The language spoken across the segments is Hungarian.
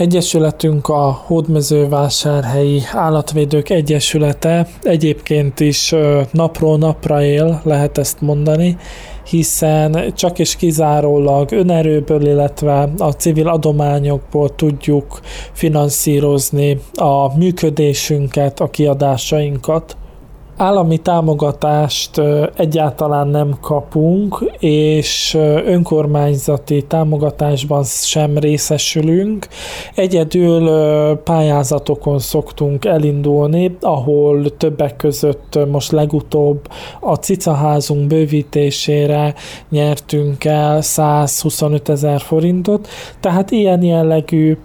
Egyesületünk a Hódmezővásárhelyi Állatvédők Egyesülete. Egyébként is napról napra él, lehet ezt mondani, hiszen csak és kizárólag önerőből, illetve a civil adományokból tudjuk finanszírozni a működésünket, a kiadásainkat állami támogatást egyáltalán nem kapunk, és önkormányzati támogatásban sem részesülünk. Egyedül pályázatokon szoktunk elindulni, ahol többek között most legutóbb a cicaházunk bővítésére nyertünk el 125 ezer forintot, tehát ilyen jellegű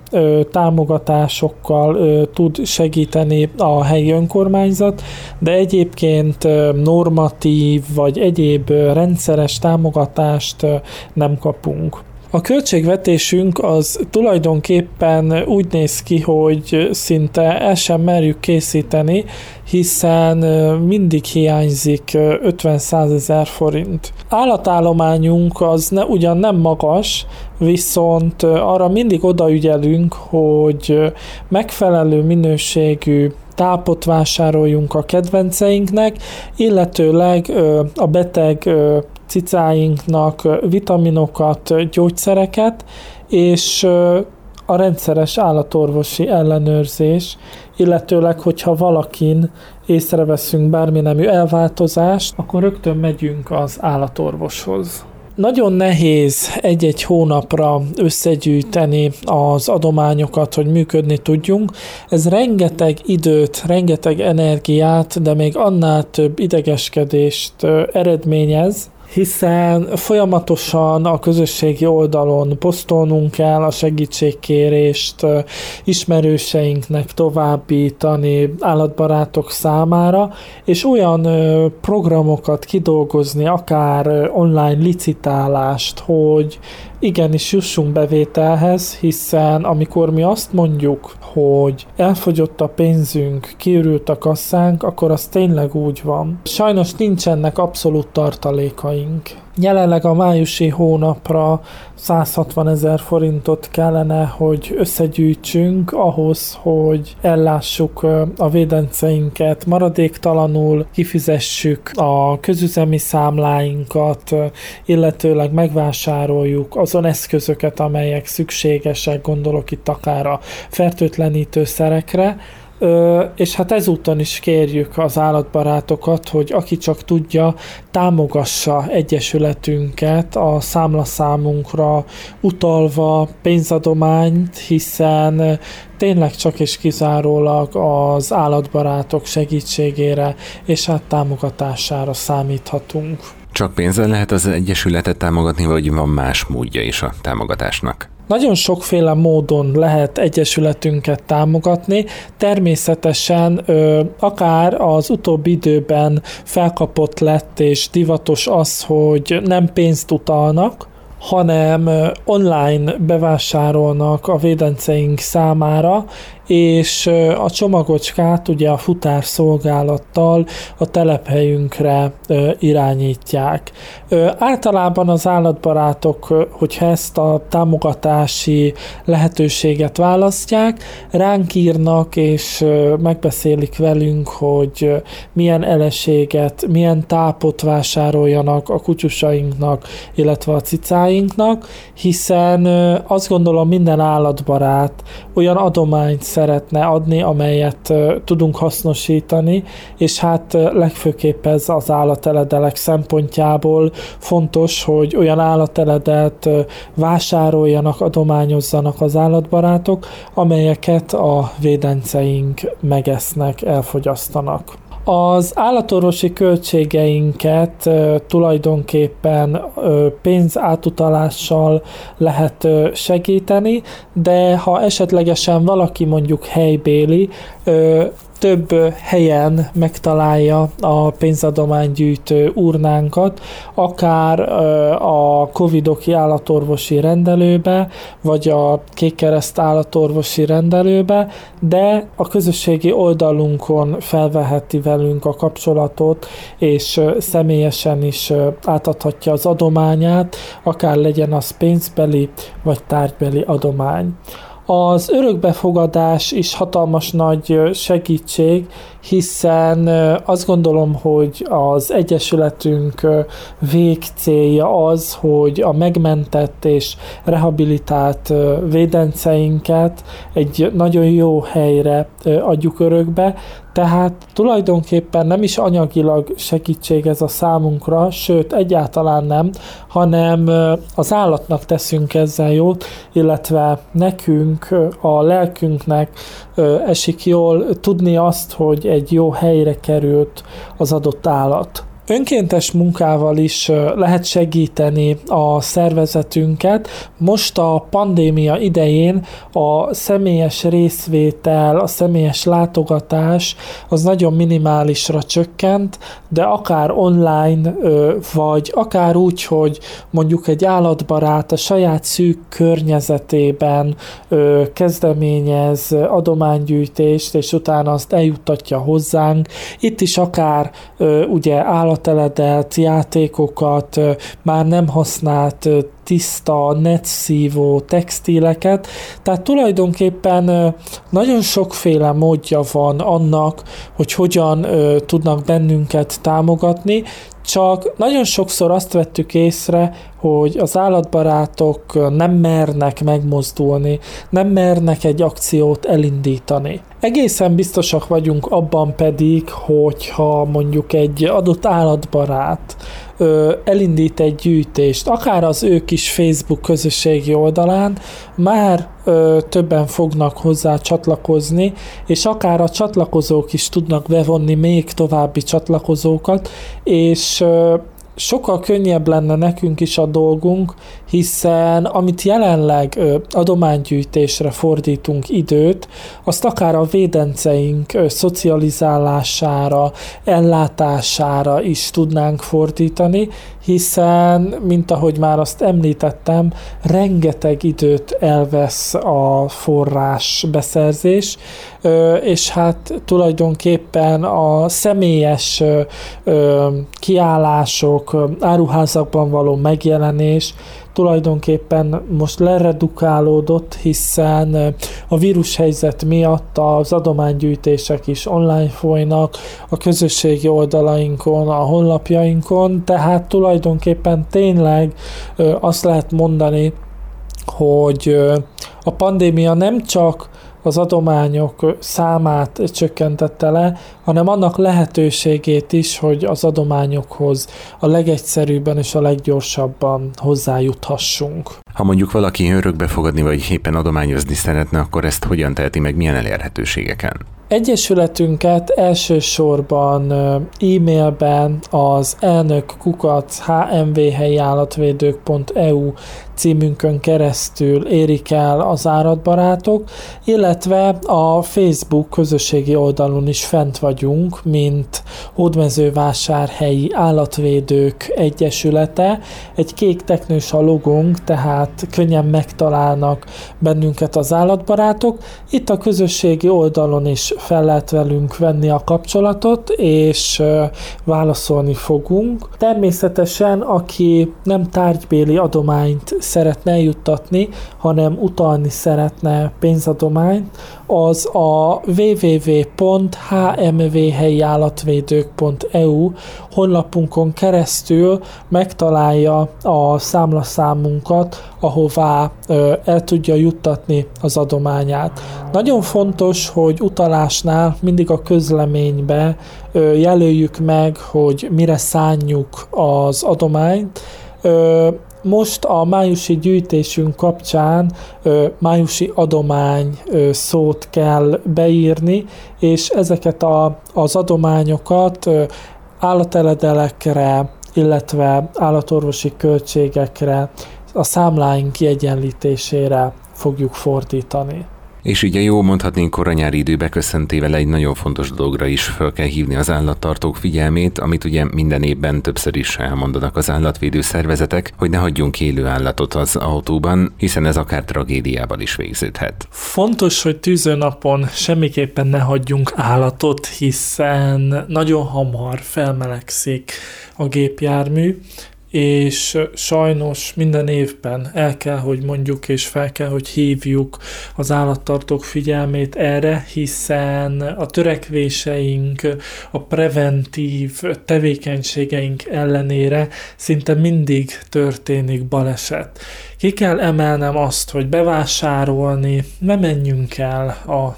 támogatásokkal tud segíteni a helyi önkormányzat, de egyéb egyébként normatív vagy egyéb rendszeres támogatást nem kapunk. A költségvetésünk az tulajdonképpen úgy néz ki, hogy szinte el sem merjük készíteni, hiszen mindig hiányzik 50-100 ezer forint. Állatállományunk az ne, ugyan nem magas, viszont arra mindig odaügyelünk, hogy megfelelő minőségű tápot vásároljunk a kedvenceinknek, illetőleg a beteg cicáinknak vitaminokat, gyógyszereket, és a rendszeres állatorvosi ellenőrzés, illetőleg, hogyha valakin észreveszünk bármi nemű elváltozást, akkor rögtön megyünk az állatorvoshoz. Nagyon nehéz egy-egy hónapra összegyűjteni az adományokat, hogy működni tudjunk. Ez rengeteg időt, rengeteg energiát, de még annál több idegeskedést eredményez, hiszen folyamatosan a közösségi oldalon posztolnunk kell a segítségkérést ismerőseinknek továbbítani állatbarátok számára, és olyan programokat kidolgozni, akár online licitálást, hogy igenis jussunk bevételhez, hiszen amikor mi azt mondjuk, hogy elfogyott a pénzünk, kiürült a kasszánk, akkor az tényleg úgy van. Sajnos nincsenek abszolút tartalékaink. Jelenleg a májusi hónapra 160 ezer forintot kellene, hogy összegyűjtsünk ahhoz, hogy ellássuk a védenceinket. Maradéktalanul, kifizessük a közüzemi számláinkat, illetőleg megvásároljuk azon eszközöket, amelyek szükségesek, gondolok itt akár a fertőtlenítőszerekre, És hát ezúton is kérjük az állatbarátokat, hogy aki csak tudja, támogassa egyesületünket a számlaszámunkra utalva pénzadományt, hiszen tényleg csak és kizárólag az állatbarátok segítségére és hát támogatására számíthatunk. Csak pénzzel lehet az egyesületet támogatni, vagy van más módja is a támogatásnak? Nagyon sokféle módon lehet egyesületünket támogatni, természetesen akár az utóbbi időben felkapott lett és divatos az, hogy nem pénzt utalnak, hanem online bevásárolnak a védenceink számára, és a csomagocskát ugye a futárszolgálattal a telephelyünkre irányítják. Általában az állatbarátok, hogyha ezt a támogatási lehetőséget választják, ránk írnak és megbeszélik velünk, hogy milyen eleséget, milyen tápot vásároljanak a kutyusainknak, illetve a cicáinknak, hiszen azt gondolom minden állatbarát olyan adományt szeretne adni, amelyet tudunk hasznosítani, és hát legfőképp ez az állateledelek szempontjából fontos, hogy olyan állateledet vásároljanak, adományozzanak az állatbarátok, amelyeket a védenceink megesznek, elfogyasztanak. Az állatorvosi költségeinket tulajdonképpen pénzátutalással lehet segíteni, de ha esetlegesen valaki mondjuk helybéli, több helyen megtalálja a pénzadománygyűjtő urnánkat, akár a Covidoki állatorvosi rendelőbe, vagy a Kékkereszt állatorvosi rendelőbe, de a közösségi oldalunkon felveheti velünk a kapcsolatot, és személyesen is átadhatja az adományát, akár legyen az pénzbeli vagy tárgybeli adomány. Az örökbefogadás is hatalmas nagy segítség, hiszen azt gondolom, hogy az Egyesületünk végcélja az, hogy a megmentett és rehabilitált védenceinket egy nagyon jó helyre adjuk örökbe, tehát tulajdonképpen nem is anyagilag segítség ez a számunkra, sőt egyáltalán nem, hanem az állatnak teszünk ezzel jót, illetve nekünk, a lelkünknek esik jól tudni azt, hogy egy jó helyre került az adott állat. Önkéntes munkával is lehet segíteni a szervezetünket. Most a pandémia idején a személyes részvétel, a személyes látogatás az nagyon minimálisra csökkent, de akár online, vagy akár úgy, hogy mondjuk egy állatbarát a saját szűk környezetében kezdeményez adománygyűjtést, és utána azt eljuttatja hozzánk. Itt is akár ugye állat álateledelt játékokat, már nem használt tiszta, netszívó textileket, tehát tulajdonképpen nagyon sokféle módja van annak, hogy hogyan tudnak bennünket támogatni, csak nagyon sokszor azt vettük észre, hogy az állatbarátok nem mernek megmozdulni, nem mernek egy akciót elindítani. Egészen biztosak vagyunk abban pedig, hogyha mondjuk egy adott állatbarát ö, elindít egy gyűjtést, akár az ő kis Facebook közösségi oldalán, már ö, többen fognak hozzá csatlakozni, és akár a csatlakozók is tudnak bevonni még további csatlakozókat, és ö, sokkal könnyebb lenne nekünk is a dolgunk, hiszen amit jelenleg adománygyűjtésre fordítunk időt, azt akár a védenceink szocializálására, ellátására is tudnánk fordítani, hiszen, mint ahogy már azt említettem, rengeteg időt elvesz a forrás beszerzés, és hát tulajdonképpen a személyes kiállások, áruházakban való megjelenés, tulajdonképpen most leredukálódott, hiszen a vírushelyzet miatt az adománygyűjtések is online folynak, a közösségi oldalainkon, a honlapjainkon, tehát tulajdonképpen tényleg azt lehet mondani, hogy a pandémia nem csak az adományok számát csökkentette le, hanem annak lehetőségét is, hogy az adományokhoz a legegyszerűbben és a leggyorsabban hozzájuthassunk. Ha mondjuk valaki örökbe fogadni vagy éppen adományozni szeretne, akkor ezt hogyan teheti meg, milyen elérhetőségeken? Egyesületünket elsősorban e-mailben az elnök kukac hmvhelyiállatvédők.eu címünkön keresztül érik el az áratbarátok, illetve a Facebook közösségi oldalon is fent vagyunk, mint Hódmezővásárhelyi Állatvédők Egyesülete. Egy kék teknős a logónk, tehát könnyen megtalálnak bennünket az állatbarátok. Itt a közösségi oldalon is fel lehet velünk venni a kapcsolatot, és válaszolni fogunk. Természetesen, aki nem tárgybéli adományt szeretne eljuttatni, hanem utalni szeretne pénzadományt, az a www.hmvhelyiállatvédők.eu honlapunkon keresztül megtalálja a számlaszámunkat, ahová el tudja juttatni az adományát. Nagyon fontos, hogy utalásnál mindig a közleménybe jelöljük meg, hogy mire szánjuk az adományt, most a májusi gyűjtésünk kapcsán ö, májusi adomány ö, szót kell beírni, és ezeket a, az adományokat ö, állateledelekre, illetve állatorvosi költségekre, a számláink kiegyenlítésére fogjuk fordítani. És ugye jó mondhatnénk koranyári idő beköszöntével egy nagyon fontos dologra is fel kell hívni az állattartók figyelmét, amit ugye minden évben többször is elmondanak az állatvédő szervezetek, hogy ne hagyjunk élő állatot az autóban, hiszen ez akár tragédiával is végződhet. Fontos, hogy tűzőnapon semmiképpen ne hagyjunk állatot, hiszen nagyon hamar felmelegszik a gépjármű, és sajnos minden évben el kell, hogy mondjuk, és fel kell, hogy hívjuk az állattartók figyelmét erre, hiszen a törekvéseink, a preventív tevékenységeink ellenére szinte mindig történik baleset. Ki kell emelnem azt, hogy bevásárolni, ne menjünk el a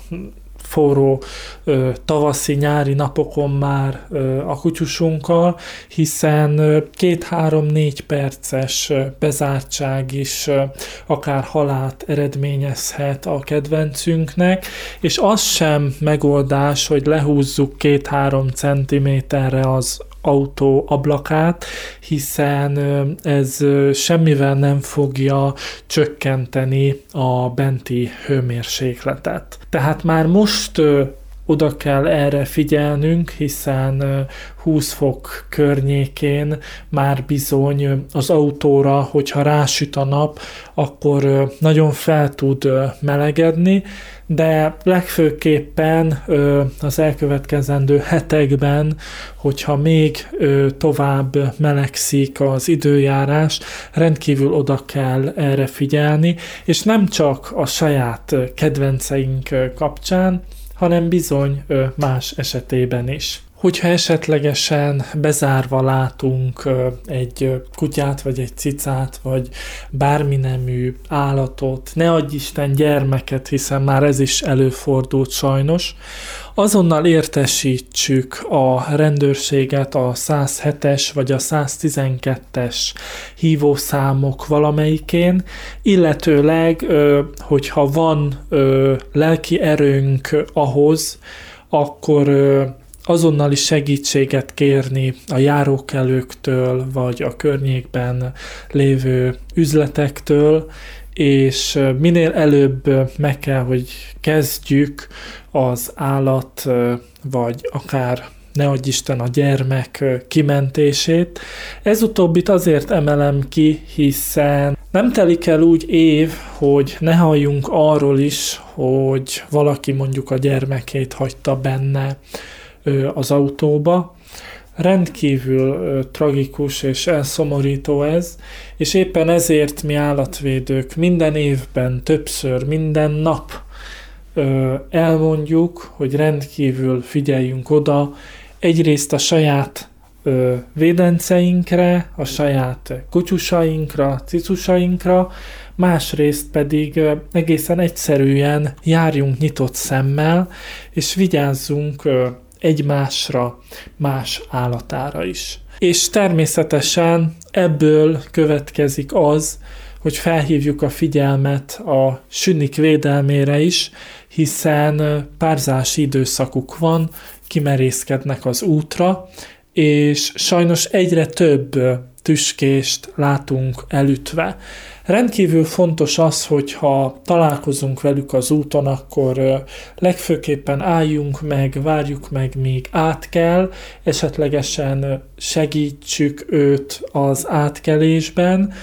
forró ö, tavaszi-nyári napokon már a kutyusunkkal, hiszen két-három-négy perces bezártság is akár halált eredményezhet a kedvencünknek, és az sem megoldás, hogy lehúzzuk két-három centiméterre az autó ablakát, hiszen ez semmivel nem fogja csökkenteni a benti hőmérsékletet. Tehát már most oda kell erre figyelnünk, hiszen 20 fok környékén már bizony az autóra, hogyha rásüt a nap, akkor nagyon fel tud melegedni, de legfőképpen az elkövetkezendő hetekben, hogyha még tovább melegszik az időjárás, rendkívül oda kell erre figyelni, és nem csak a saját kedvenceink kapcsán, hanem bizony más esetében is. Hogyha esetlegesen bezárva látunk egy kutyát, vagy egy cicát, vagy bármi nemű állatot, ne adj Isten gyermeket, hiszen már ez is előfordult sajnos, azonnal értesítsük a rendőrséget a 107-es vagy a 112-es hívószámok valamelyikén, illetőleg, hogyha van lelki erőnk ahhoz, akkor azonnali segítséget kérni a járókelőktől, vagy a környékben lévő üzletektől, és minél előbb meg kell, hogy kezdjük az állat, vagy akár ne adj Isten a gyermek kimentését. Ez utóbbit azért emelem ki, hiszen nem telik el úgy év, hogy ne halljunk arról is, hogy valaki mondjuk a gyermekét hagyta benne az autóba. Rendkívül tragikus és elszomorító ez, és éppen ezért mi állatvédők minden évben, többször, minden nap elmondjuk, hogy rendkívül figyeljünk oda egyrészt a saját védenceinkre, a saját kutyusainkra, cicusainkra, másrészt pedig egészen egyszerűen járjunk nyitott szemmel, és vigyázzunk egymásra, más állatára is. És természetesen ebből következik az, hogy felhívjuk a figyelmet a sünik védelmére is, hiszen párzási időszakuk van, kimerészkednek az útra, és sajnos egyre több tüskést látunk elütve. Rendkívül fontos az, hogyha találkozunk velük az úton, akkor legfőképpen álljunk meg, várjuk meg, míg át kell, esetlegesen segítsük őt az átkelésben,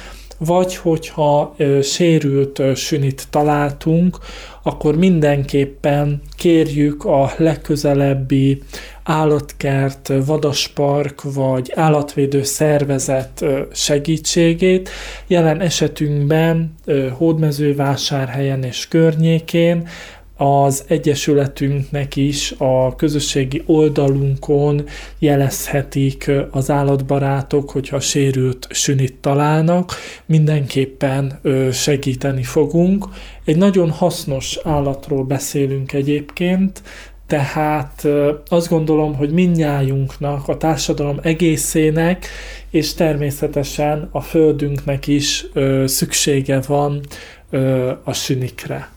vagy hogyha ö, sérült ö, sünit találtunk, akkor mindenképpen kérjük a legközelebbi állatkert, vadaspark vagy állatvédő szervezet segítségét. Jelen esetünkben Hódmezővásárhelyen és környékén az Egyesületünknek is a közösségi oldalunkon jelezhetik az állatbarátok, hogyha sérült sünit találnak, mindenképpen segíteni fogunk. Egy nagyon hasznos állatról beszélünk egyébként, tehát azt gondolom, hogy mindnyájunknak, a társadalom egészének, és természetesen a földünknek is szüksége van a sünikre.